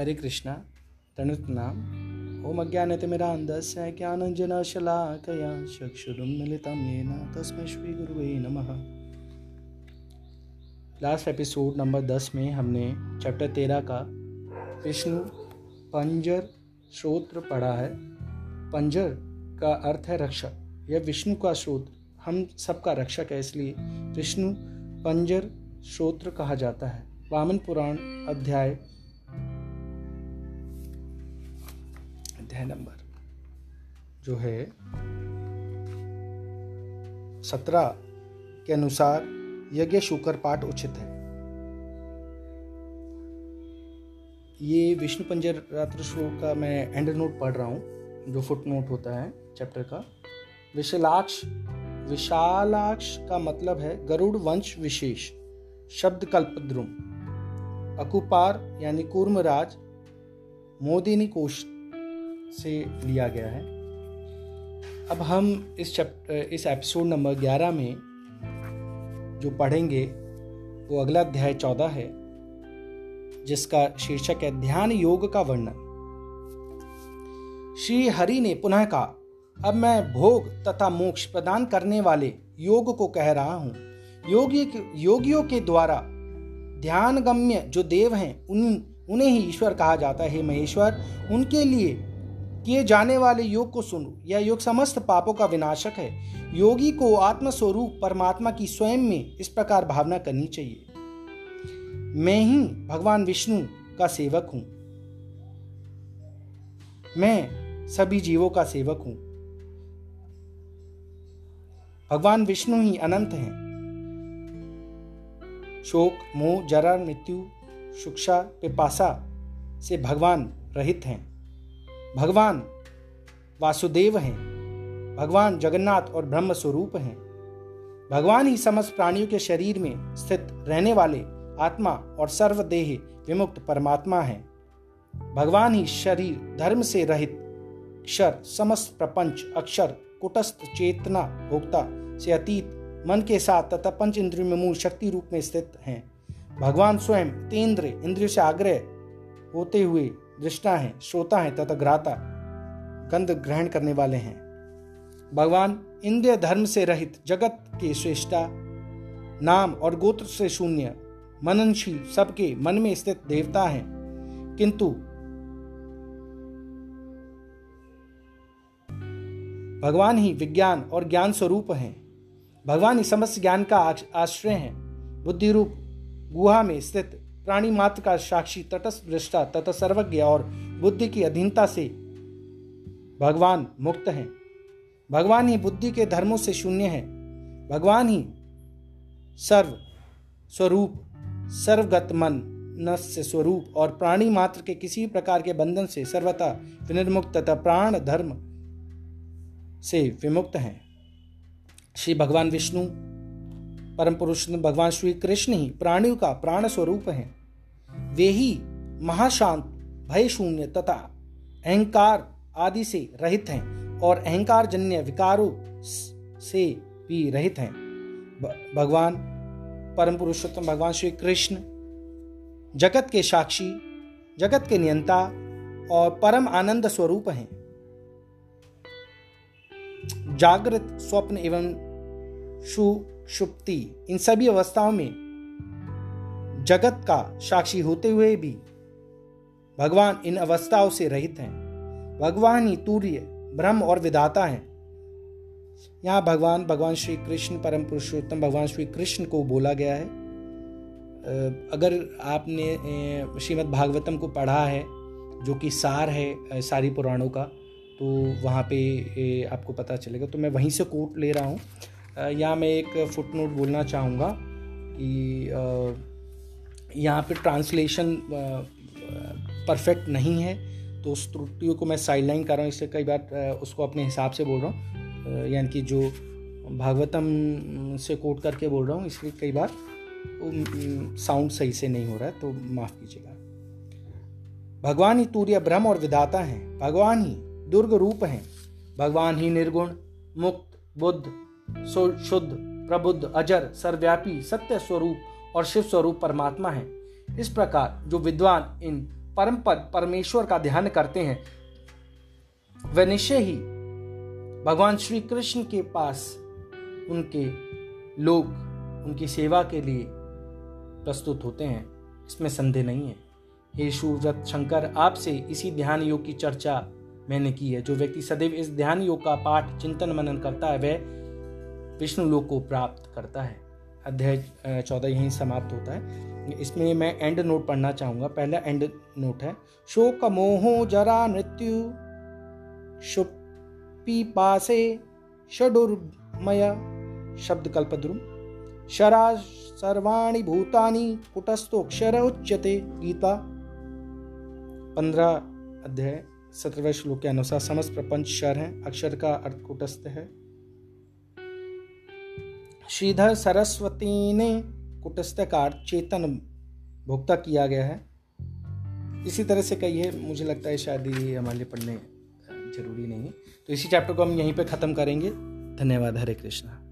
हरे कृष्णा तनुत नाम ओम अज्ञानतिमिरान्धस्य ज्ञानञ्जनशलाकया चक्षुरुन्मिलितं येन, तस्मै श्रीगुरुवे नमः। लास्ट एपिसोड नंबर दस में हमने चैप्टर तेरह का विष्णु पंजर श्रोत्र पढ़ा है। पंजर का अर्थ है रक्षक यह विष्णु का श्रोत्र हम सबका रक्षक है इसलिए विष्णु पंजर श्रोत्र कहा जाता है। वामन पुराण अध्याय अध्याय नंबर, जो है सत्रह के अनुसार यज्ञ शुकर पाठ उचित है। ये विष्णु पंजर रात्र श्लोक का मैं एंड नोट पढ़ रहा हूँ, जो फुट नोट होता है चैप्टर का। विशालाक्ष विशालाक्ष का मतलब है गरुड़ वंश विशेष, शब्द कल्पद्रुम अकुपार यानी कूर्मराज, मोदिनी कोश से लिया गया है। अब हम इस चैप्टर इस एपिसोड नंबर 11 में जो पढ़ेंगे, वो अगला अध्याय चौदह है, जिसका शीर्षक है, ध्यान योग का वर्णन। श्री हरि ने पुनः कहा, अब मैं भोग तथा मोक्ष प्रदान करने वाले योग को कह रहा हूँ। योगी योगियों के द्वारा ध्यान गम्य जो देव हैं, उन, उन्हें ही ईश्वर कहा जाता है, महेश्वर। उनके लिए किए जाने वाले योग को सुनो। यह योग समस्त पापों का विनाशक है। योगी को आत्मस्वरूप परमात्मा की स्वयं में इस प्रकार भावना करनी चाहिए। मैं ही भगवान विष्णु का सेवक हूँ। मैं सभी जीवों का सेवक हूँ। भगवान विष्णु ही अनंत हैं। शोक, मोह, जरा, मृत्यु शिक्षा पिपासा से भगवान रहित हैं। भगवान वासुदेव हैं। भगवान जगन्नाथ और ब्रह्म स्वरूप हैं। भगवान ही समस्त प्राणियों के शरीर में स्थित रहने वाले आत्मा और सर्वदेह विमुक्त परमात्मा हैं। भगवान ही शरीर, धर्म से रहित क्षर, समस्त प्रपंच, अक्षर, कुटस्थ, चेतना, भोक्ता से अतीत, मन के साथ तथा पंच इंद्रियों में मूल शक्ति रूप में स्थित हैं। भगवान स्वयं तेंद्र, इंद्रियों से आग्रह होते हुए दृष्टा हैं, श्रोता हैं तथा ग्राता, गंध ग्रहण करने वाले हैं। भगवान इंद्रिय धर्म से रहित जगत के श्रेष्ठा, नाम और गोत्र से शून्य, मननशील सबके मन में स्थित देवता हैं। किंतु भगवान ही विज्ञान और ज्ञान स्वरूप हैं। भगवान ही समस्त ज्ञान का आश्रय है। बुद्धि रूप गुहा में स्थित प्राणी मात्र का साक्षी तटस्थ दृष्टा तथा सर्वज्ञ और बुद्धि की अधीनता से भगवान मुक्त हैं। भगवान ही बुद्धि के धर्मों से शून्य है। भगवान ही सर्व स्वरूप सर्वगत मन नस्य स्वरूप और प्राणी मात्र के किसी प्रकार के बंधन से सर्वथा विनिर्मुक्त तथा प्राण धर्म से विमुक्त हैं। श्री भगवान विष्णु परम पुरुष भगवान श्री कृष्ण ही प्राणियों का प्राण स्वरूप है। वे ही महाशांत, भय शून्य तथा अहंकार आदि से रहित हैं और अहंकार जन्य विकारों से भी रहित हैं। भगवान परम पुरुषोत्तम, भगवान श्री कृष्ण, जगत के साक्षी, जगत के नियंता और परम आनंद स्वरूप हैं। जागृत स्वप्न एवं सुषुप्ति इन सभी अवस्थाओं में जगत का साक्षी होते हुए भी भगवान इन अवस्थाओं से रहित हैं। भगवान ही तूर्य, ब्रह्म और विदाता हैं। यहाँ भगवान भगवान श्री कृष्ण, परम पुरुषोत्तम भगवान श्री कृष्ण को बोला गया है। अगर आपने श्रीमद् भागवतम को पढ़ा है, जो कि सार है सारी पुराणों का तो वहाँ पे आपको पता चलेगा। तो मैं वहीं से कोट ले रहा हूँ। यहाँ मैं एक फुट नोट बोलना चाहूँगा कि यहाँ पे ट्रांसलेशन परफेक्ट नहीं है तो उस त्रुटियों को मैं साइडलाइन कर रहा हूँ, इससे कई बार उसको अपने हिसाब से बोल रहा हूँ। यानी कि जो भागवतम से कोट करके बोल रहा हूँ इसलिए कई बार साउंड सही से नहीं हो रहा है तो माफ़ कीजिएगा। भगवान ही तूर्य ब्रह्म और विदाता हैं, भगवान ही दुर्ग रूप हैं, भगवान ही निर्गुण, मुक्त, बुद्ध शुद्ध, प्रबुद्ध, अजर, सर्वव्यापी, सत्य स्वरूप और शिव स्वरूप परमात्मा है। इस प्रकार जो विद्वान इन परम पद परमेश्वर का ध्यान करते हैं वह निश्चय ही भगवान श्री कृष्ण के पास उनके लोग, उनकी सेवा के लिए प्रस्तुत होते हैं। इसमें संदेह नहीं है। हे सूरत शंकर, आपसे इसी ध्यान योग की चर्चा मैंने की है। जो व्यक्ति सदैव इस ध्यान योग का पाठ, चिंतन, मनन करता है, वह विष्णु लोक को प्राप्त करता है। अध्याय चौदह यहीं समाप्त होता है। इसमें मैं एंड नोट पढ़ना चाहूँगा। पहला एंड नोट है, शोक मोहो जरा मृत्यु पासे षडुर्मय, शब्द कल्पद्रुम। शरा सर्वाणी भूतानि कुटस्थोक्षर उच्यते, गीता। पंद्रह अध्याय, सत्रहवें श्लोक के अनुसार समस्त प्रपंच शर है, अक्षर का अर्थ कुटस्थ है। श्रीधर सरस्वती ने कुटस्थ का चेतन भुगता किया गया है। इसी तरह से कही है मुझे लगता है शायद ये हमारे लिए पढ़ने ज़रूरी नहीं है। तो इसी चैप्टर को हम यहीं पे ख़त्म करेंगे। धन्यवाद, हरे कृष्णा।